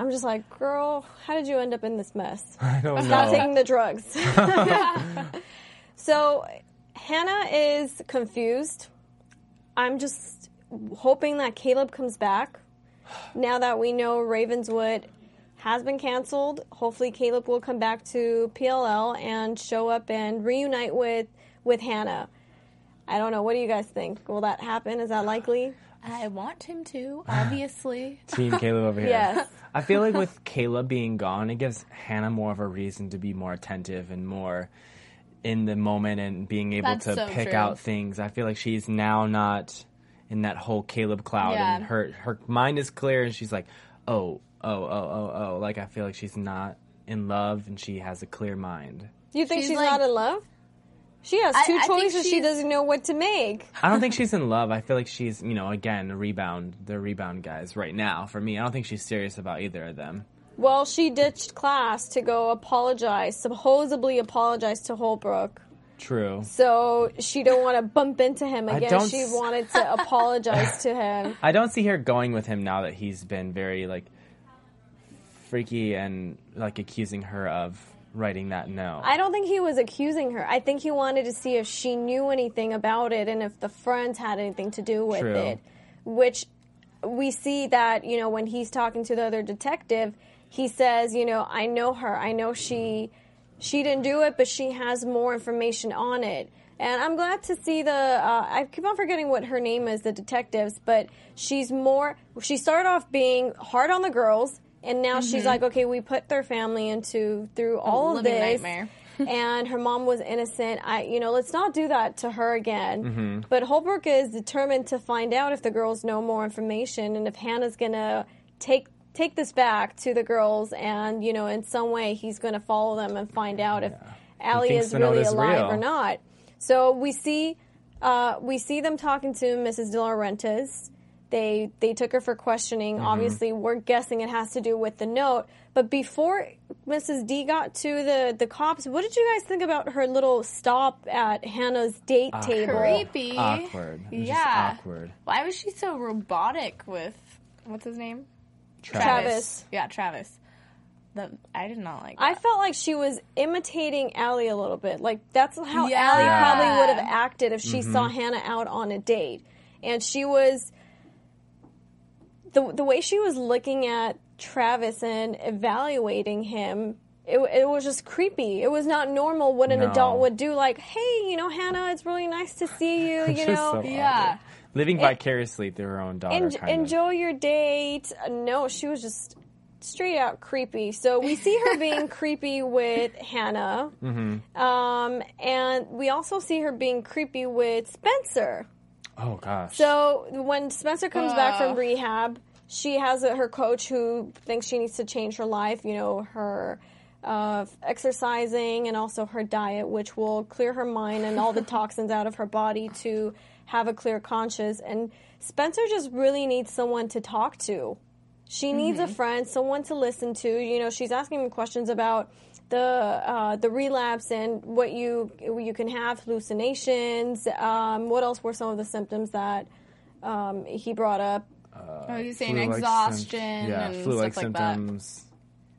Speaker 10: I'm just like, girl, how did you end up in this mess? (laughs)
Speaker 11: I don't
Speaker 10: Stop
Speaker 11: know.
Speaker 10: taking the drugs. (laughs) (laughs) so Hannah is confused. I'm just hoping that Caleb comes back. Now that we know Ravenswood has been canceled, hopefully Caleb will come back to PLL and show up and reunite with with Hannah. I don't know. What do you guys think? Will that happen? Is that likely?
Speaker 7: I want him to, obviously. (sighs)
Speaker 11: Team Caleb over here.
Speaker 10: Yes. (laughs)
Speaker 11: I feel like with Caleb being gone, it gives Hannah more of a reason to be more attentive and more in the moment and being able
Speaker 7: That's
Speaker 11: to
Speaker 7: so
Speaker 11: pick
Speaker 7: true.
Speaker 11: out things. I feel like she's now not in that whole Caleb cloud
Speaker 7: Yeah.
Speaker 11: and her her mind is clear and she's like, "Oh, oh, oh, oh, oh." Like I feel like she's not in love and she has a clear mind.
Speaker 10: You think she's,
Speaker 7: She's like-
Speaker 10: not in love? She has two
Speaker 7: I think
Speaker 10: choices. She doesn't know what to make.
Speaker 11: I don't think she's in love. I feel like she's, you know, again, a rebound, the rebound guys right now for me. I don't think she's serious about either of them.
Speaker 10: Well, she ditched class to go apologize, supposedly apologize to Holbrook.
Speaker 11: True.
Speaker 10: So she don't want to bump into him again. She
Speaker 11: s-
Speaker 10: wanted to (laughs) apologize to him.
Speaker 11: I don't see her going with him now that he's been very like freaky and like accusing her of writing that note.
Speaker 10: I don't think he was accusing her. I think he wanted to see if she knew anything about it and if the friends had anything to do with
Speaker 11: True.
Speaker 10: it. Which we see that, you know, when he's talking to the other detective, he says, you know, I know her. I know she she didn't do it, but she has more information on it. And I'm glad to see the. Uh, I keep on forgetting what her name is, the detectives, but she's more. She started off being hard on the girls, and now she's
Speaker 7: Mhm.
Speaker 10: like, okay, we put their family into through all of this,
Speaker 7: nightmare. (laughs)
Speaker 10: and her mom was innocent. I, you know, let's not do that to her again.
Speaker 11: Mhm.
Speaker 10: But Holbrook is determined to find out if the girls know more information, and if Hannah's gonna take take this back to the girls, and you know, in some way, he's gonna follow them and find out if
Speaker 11: Ali
Speaker 10: is really
Speaker 11: is
Speaker 10: alive
Speaker 11: real.
Speaker 10: or not. So we see uh, we see them talking to Mrs. DiLaurentis. They they took her for questioning.
Speaker 11: Mm-hmm.
Speaker 10: Obviously, we're guessing it has to do with the note. But before Mrs. D got to the the cops, what did you guys think about her little stop at Hannah's date
Speaker 11: Awkward.
Speaker 10: table?
Speaker 7: Creepy.
Speaker 11: Awkward. It was just
Speaker 7: Yeah.
Speaker 11: awkward.
Speaker 7: Why was she so robotic with what's his name?
Speaker 10: Travis. Travis.
Speaker 7: Yeah, Travis. The, I did not like.
Speaker 10: I felt like she was imitating Ali a little bit. Like that's how
Speaker 7: Yeah. Ali
Speaker 10: probably would have acted if she
Speaker 11: Mhm.
Speaker 10: saw Hannah out on a date. And she was the the way she was looking at Travis and evaluating him. It, it was just creepy. It was not normal what an
Speaker 11: No.
Speaker 10: adult would do. Like, hey, you know, Hannah, it's really nice to see you. (laughs) You
Speaker 11: Just
Speaker 10: know,
Speaker 11: so
Speaker 7: Yeah.
Speaker 11: Living
Speaker 10: It-
Speaker 11: vicariously through her own daughter.
Speaker 10: En-
Speaker 11: kind of.
Speaker 10: enjoy your date. Uh, No, she was just straight out creepy. So we see her being (laughs) creepy with Hannah,
Speaker 11: Mm-hmm.
Speaker 10: um, and we also see her being creepy with Spencer.
Speaker 11: Oh gosh.
Speaker 10: So when Spencer comes back from rehab, she has a, her coach who thinks she needs to change her life. You know, her uh, exercising and also her diet, which will clear her mind and all the (laughs) toxins out of her body to have a clear conscience. And Spencer just really needs someone to talk to. She needs a friend, someone to listen to. You know, she's asking him questions about the uh, the relapse and what you you can have hallucinations. Um, what else were some of the symptoms that um, he brought up?
Speaker 7: oh, he's saying exhaustion
Speaker 11: symp- yeah,
Speaker 7: and
Speaker 11: flu-like
Speaker 7: stuff like that.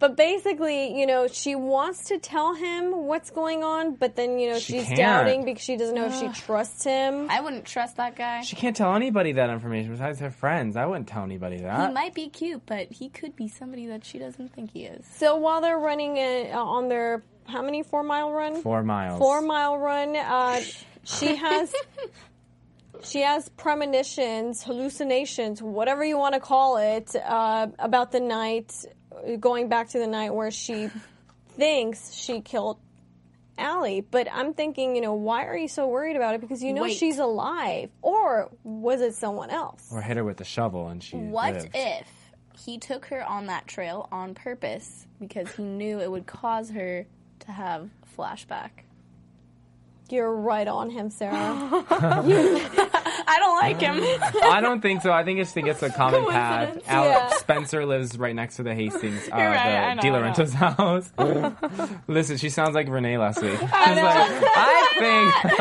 Speaker 11: Symptoms.
Speaker 10: But basically, you know, she wants to tell him what's going on, but then you know
Speaker 11: She
Speaker 10: she's
Speaker 11: can't.
Speaker 10: doubting because she doesn't know if she trusts him.
Speaker 7: I wouldn't trust that guy.
Speaker 11: She can't tell anybody that information besides her friends. I wouldn't tell anybody that.
Speaker 7: He might be cute, but he could be somebody that she doesn't think he is.
Speaker 10: So while they're running uh, on their how many four mile run?
Speaker 11: Four miles.
Speaker 10: Four mile run. Uh, (laughs) she has she has premonitions, hallucinations, whatever you want to call it, uh, about the night, going back to the night where she (laughs) thinks she killed Ali. But I'm thinking, you know, why are you so worried about it? Because you know
Speaker 7: Wait.
Speaker 10: she's alive, or was it someone else?
Speaker 11: Or hit her with a shovel and she.
Speaker 7: What
Speaker 11: lived.
Speaker 7: if he took her on that trail on purpose because he knew it would cause her to have flashback?
Speaker 10: You're right on him, Sarah. (laughs) (laughs)
Speaker 7: I don't like him. (laughs)
Speaker 11: I don't think so. I think it's to get a (laughs) common path.
Speaker 7: Coincidence.
Speaker 11: Al-
Speaker 10: Yeah.
Speaker 11: Spencer lives right next to the Hastings, (laughs) uh,
Speaker 7: right, I
Speaker 11: the
Speaker 7: know,
Speaker 11: De
Speaker 7: I know.
Speaker 11: Laurentiis house. Listen, she sounds like Renee last week. She's like, I think.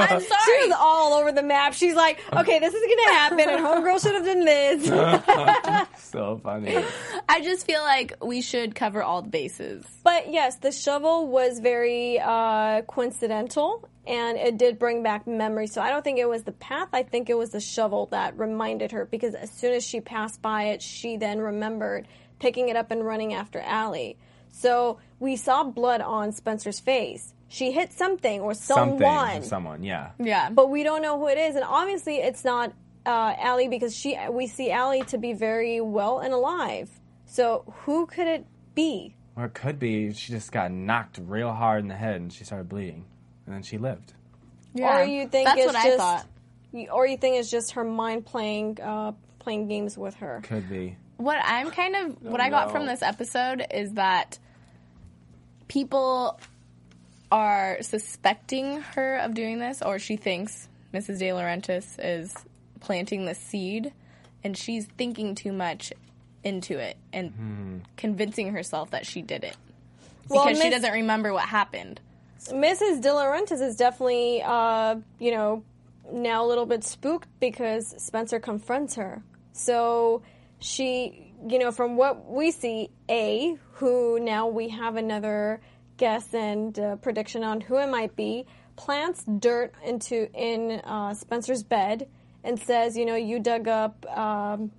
Speaker 7: I'm
Speaker 10: She
Speaker 7: sorry.
Speaker 10: was all over the map. She's like, okay, this is gonna happen, and homegirl should have done this.
Speaker 11: so funny.
Speaker 7: I just feel like we should cover all the bases.
Speaker 10: but yes, the shovel was very uh, coincidental, and it did bring back memories. So I don't think it was the path. I think it was the shovel that reminded her because as soon as she passed by it, she then remembered picking it up and running after Ali. So we saw blood on Spencer's face. She hit something or someone.
Speaker 11: Something. Someone. Yeah.
Speaker 7: Yeah.
Speaker 10: but we don't know who it is, and obviously it's not uh, Ali because she we see Ali to be very well and alive. So who could it be?
Speaker 11: Or it could be she just got knocked real hard in the head and she started bleeding, and then she lived.
Speaker 7: yeah.
Speaker 10: Or you think
Speaker 7: That's
Speaker 10: it's
Speaker 7: what I
Speaker 10: just,
Speaker 7: thought.
Speaker 10: or you think it's just her mind playing uh, playing games with her?
Speaker 11: Could be.
Speaker 7: What I'm kind of what I got from this episode is that people are suspecting her of doing this, or she thinks Mrs. DiLaurentis is planting the seed, and she's thinking too much into it and convincing herself that she did it because
Speaker 10: Well,
Speaker 7: she
Speaker 10: Miss-
Speaker 7: doesn't remember what happened.
Speaker 10: Mrs. DiLaurentis is definitely, uh, you know, now a little bit spooked because Spencer confronts her. So she, you know, from what we see, A, who now we have another guess and uh, prediction on who it might be, plants dirt into in uh, Spencer's bed and says, you know, you dug up um,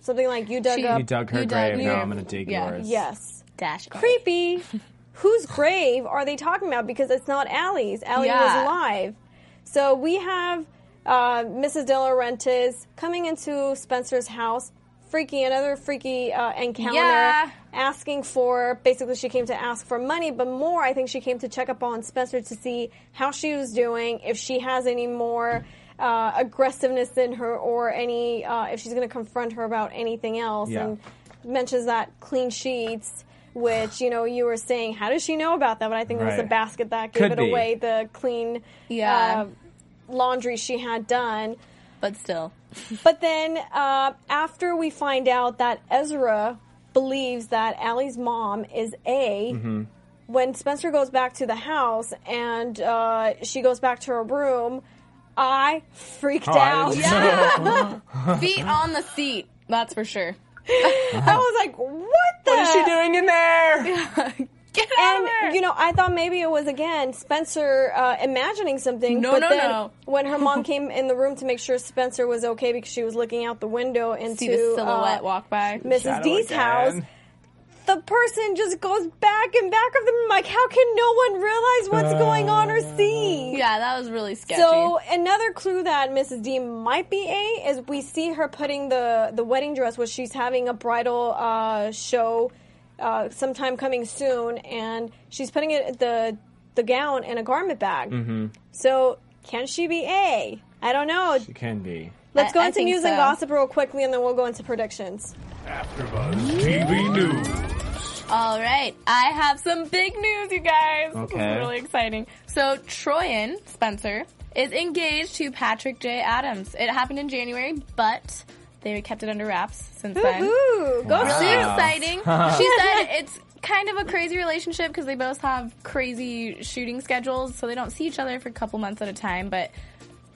Speaker 10: something like you dug
Speaker 7: She-
Speaker 10: up.
Speaker 11: You dug her
Speaker 7: You dug-
Speaker 11: grave.
Speaker 7: you-
Speaker 11: now I'm gonna dig
Speaker 7: yeah.
Speaker 11: yours.
Speaker 10: Yes
Speaker 7: Dash
Speaker 10: creepy. (laughs) Whose grave are they talking about? Because it's not Ali's. Ali
Speaker 7: Yeah.
Speaker 10: was alive. So we have uh, Mrs. DiLaurentis coming into Spencer's house, freaky, another freaky uh, encounter,
Speaker 7: Yeah.
Speaker 10: asking for, basically she came to ask for money, but more, I think she came to check up on Spencer to see how she was doing, if she has any more uh, aggressiveness in her, or any, uh, if she's going to confront her about anything else.
Speaker 11: Yeah.
Speaker 10: And mentions that clean sheets, which you know you were saying, how does she know about that? But I think it was the basket that gave
Speaker 11: Could
Speaker 10: it
Speaker 11: be.
Speaker 10: away. The clean
Speaker 7: Yeah.
Speaker 10: uh, laundry she had done.
Speaker 7: But still, (laughs)
Speaker 10: But then uh, after we find out that Ezra believes that Ali's mom is A.
Speaker 11: Mm-hmm.
Speaker 10: When Spencer goes back to the house and uh, she goes back to her room, I freaked
Speaker 11: Oh,
Speaker 10: out.
Speaker 11: didn't know. (laughs)
Speaker 7: feet on the seat. That's for sure.
Speaker 10: I was like, "What the?
Speaker 11: What is she doing in there? (laughs)
Speaker 7: Get out
Speaker 10: And
Speaker 7: of there.
Speaker 10: you know, I thought maybe it was again Spencer uh, imagining something.
Speaker 7: No,
Speaker 10: but
Speaker 7: no,
Speaker 10: then
Speaker 7: no.
Speaker 10: When her mom (laughs) came in the room to make sure Spencer was okay because she was looking out the window into
Speaker 7: see the silhouette
Speaker 10: uh,
Speaker 7: walk by.
Speaker 10: Mrs.
Speaker 11: Shadow
Speaker 10: D's
Speaker 11: again.
Speaker 10: house, the person just goes back and back of them. Like, how can no one realize what's going on or see? (sighs)
Speaker 7: Yeah, that was really sketchy.
Speaker 10: So another clue that Mrs. D might be A is we see her putting the the wedding dress where she's having a bridal uh, show uh, sometime coming soon, and she's putting it the the gown in a garment bag.
Speaker 11: Mm-hmm.
Speaker 10: So can she be A? I don't know.
Speaker 11: She can be.
Speaker 10: Let's go
Speaker 7: I
Speaker 10: into
Speaker 7: think
Speaker 10: news and gossip real quickly, and then we'll go into predictions.
Speaker 9: TV News.
Speaker 7: All right, I have some big news, you guys. This is
Speaker 11: Okay.
Speaker 7: really exciting. So Troian Spencer is engaged to Patrick J. Adams. It happened in January, but they kept it under wraps since then.
Speaker 10: Woohoo! Go
Speaker 11: Wow.
Speaker 7: Really
Speaker 10: Sioux!
Speaker 7: exciting. (laughs) she said it's kind of a crazy relationship because they both have crazy shooting schedules, so they don't see each other for a couple months at a time, but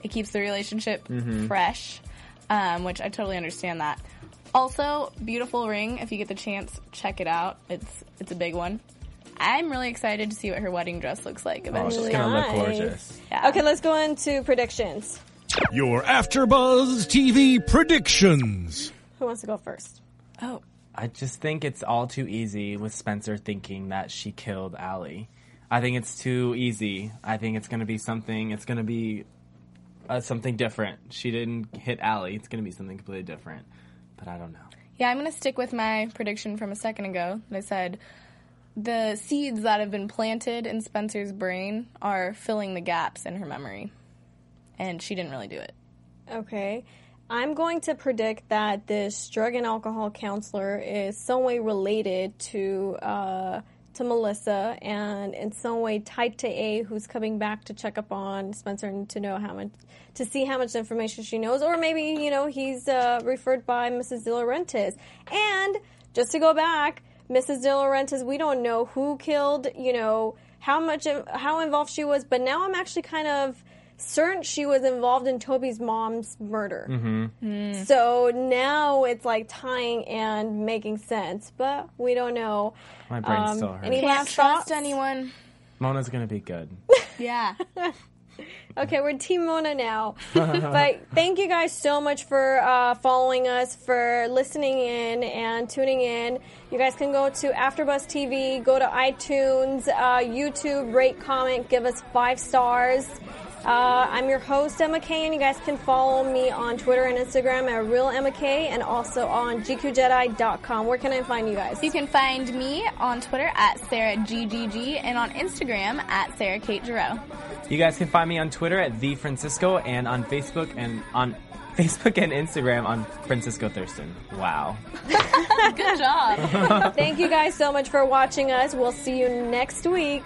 Speaker 7: it keeps the relationship fresh, um, which I totally understand that. Also, beautiful ring. If you get the chance, check it out. It's it's a big one. I'm really excited to see what her wedding dress looks like
Speaker 11: Oh,
Speaker 7: eventually.
Speaker 11: she's gonna look gorgeous.
Speaker 7: Yeah.
Speaker 10: Okay, let's go into predictions.
Speaker 9: Your AfterBuzz TV predictions.
Speaker 10: Who wants to go first?
Speaker 7: Oh,
Speaker 11: I just think it's all too easy with Spencer thinking that she killed Ali. I think it's too easy. I think it's going to be something. It's going to be uh, something different. She didn't hit Ali. It's going to be something completely different. But I don't know.
Speaker 7: Yeah, I'm going to stick with my prediction from a second ago. I said the seeds that have been planted in Spencer's brain are filling the gaps in her memory. And she didn't really do it.
Speaker 10: Okay. I'm going to predict that this drug and alcohol counselor is some way related to uh, to Melissa and in some way tied to A, who's coming back to check up on Spencer and to know how much to see how much information she knows, or maybe you know he's uh, referred by Mrs. DiLaurentis. And just to go back, Mrs. DiLaurentis, we don't know who killed, you know how much how involved she was, but now I'm actually kind of certain she was involved in Toby's mom's murder.
Speaker 11: Mm-hmm.
Speaker 10: So now it's like tying and making sense, but we don't know.
Speaker 11: My brain's
Speaker 10: Um,
Speaker 11: still hurting.
Speaker 10: any
Speaker 7: Can't
Speaker 10: last
Speaker 7: trust anyone.
Speaker 11: Mona's going to be good. (laughs)
Speaker 7: Yeah. (laughs)
Speaker 10: Okay, we're Team Mona now. (laughs) but thank you guys so much for uh, following us, for listening in and tuning in. You guys can go to AfterBuzz TV, go to iTunes, uh, YouTube, rate, comment, give us five stars. Uh, I'm your host, Emma Kay, and you guys can follow me on Twitter and Instagram at Real Emma Kay and also on GQJedi.com. Where can I find you guys?
Speaker 7: You can find me on Twitter at SarahGGG and on Instagram at Sarah Kate Giroux.
Speaker 11: You guys can find me on Twitter at the Francisco and on Facebook and on (laughs) Facebook and Instagram on Francisco Thurston. Wow. (laughs)
Speaker 7: Good job. (laughs)
Speaker 10: Thank you guys so much for watching us. We'll see you next week.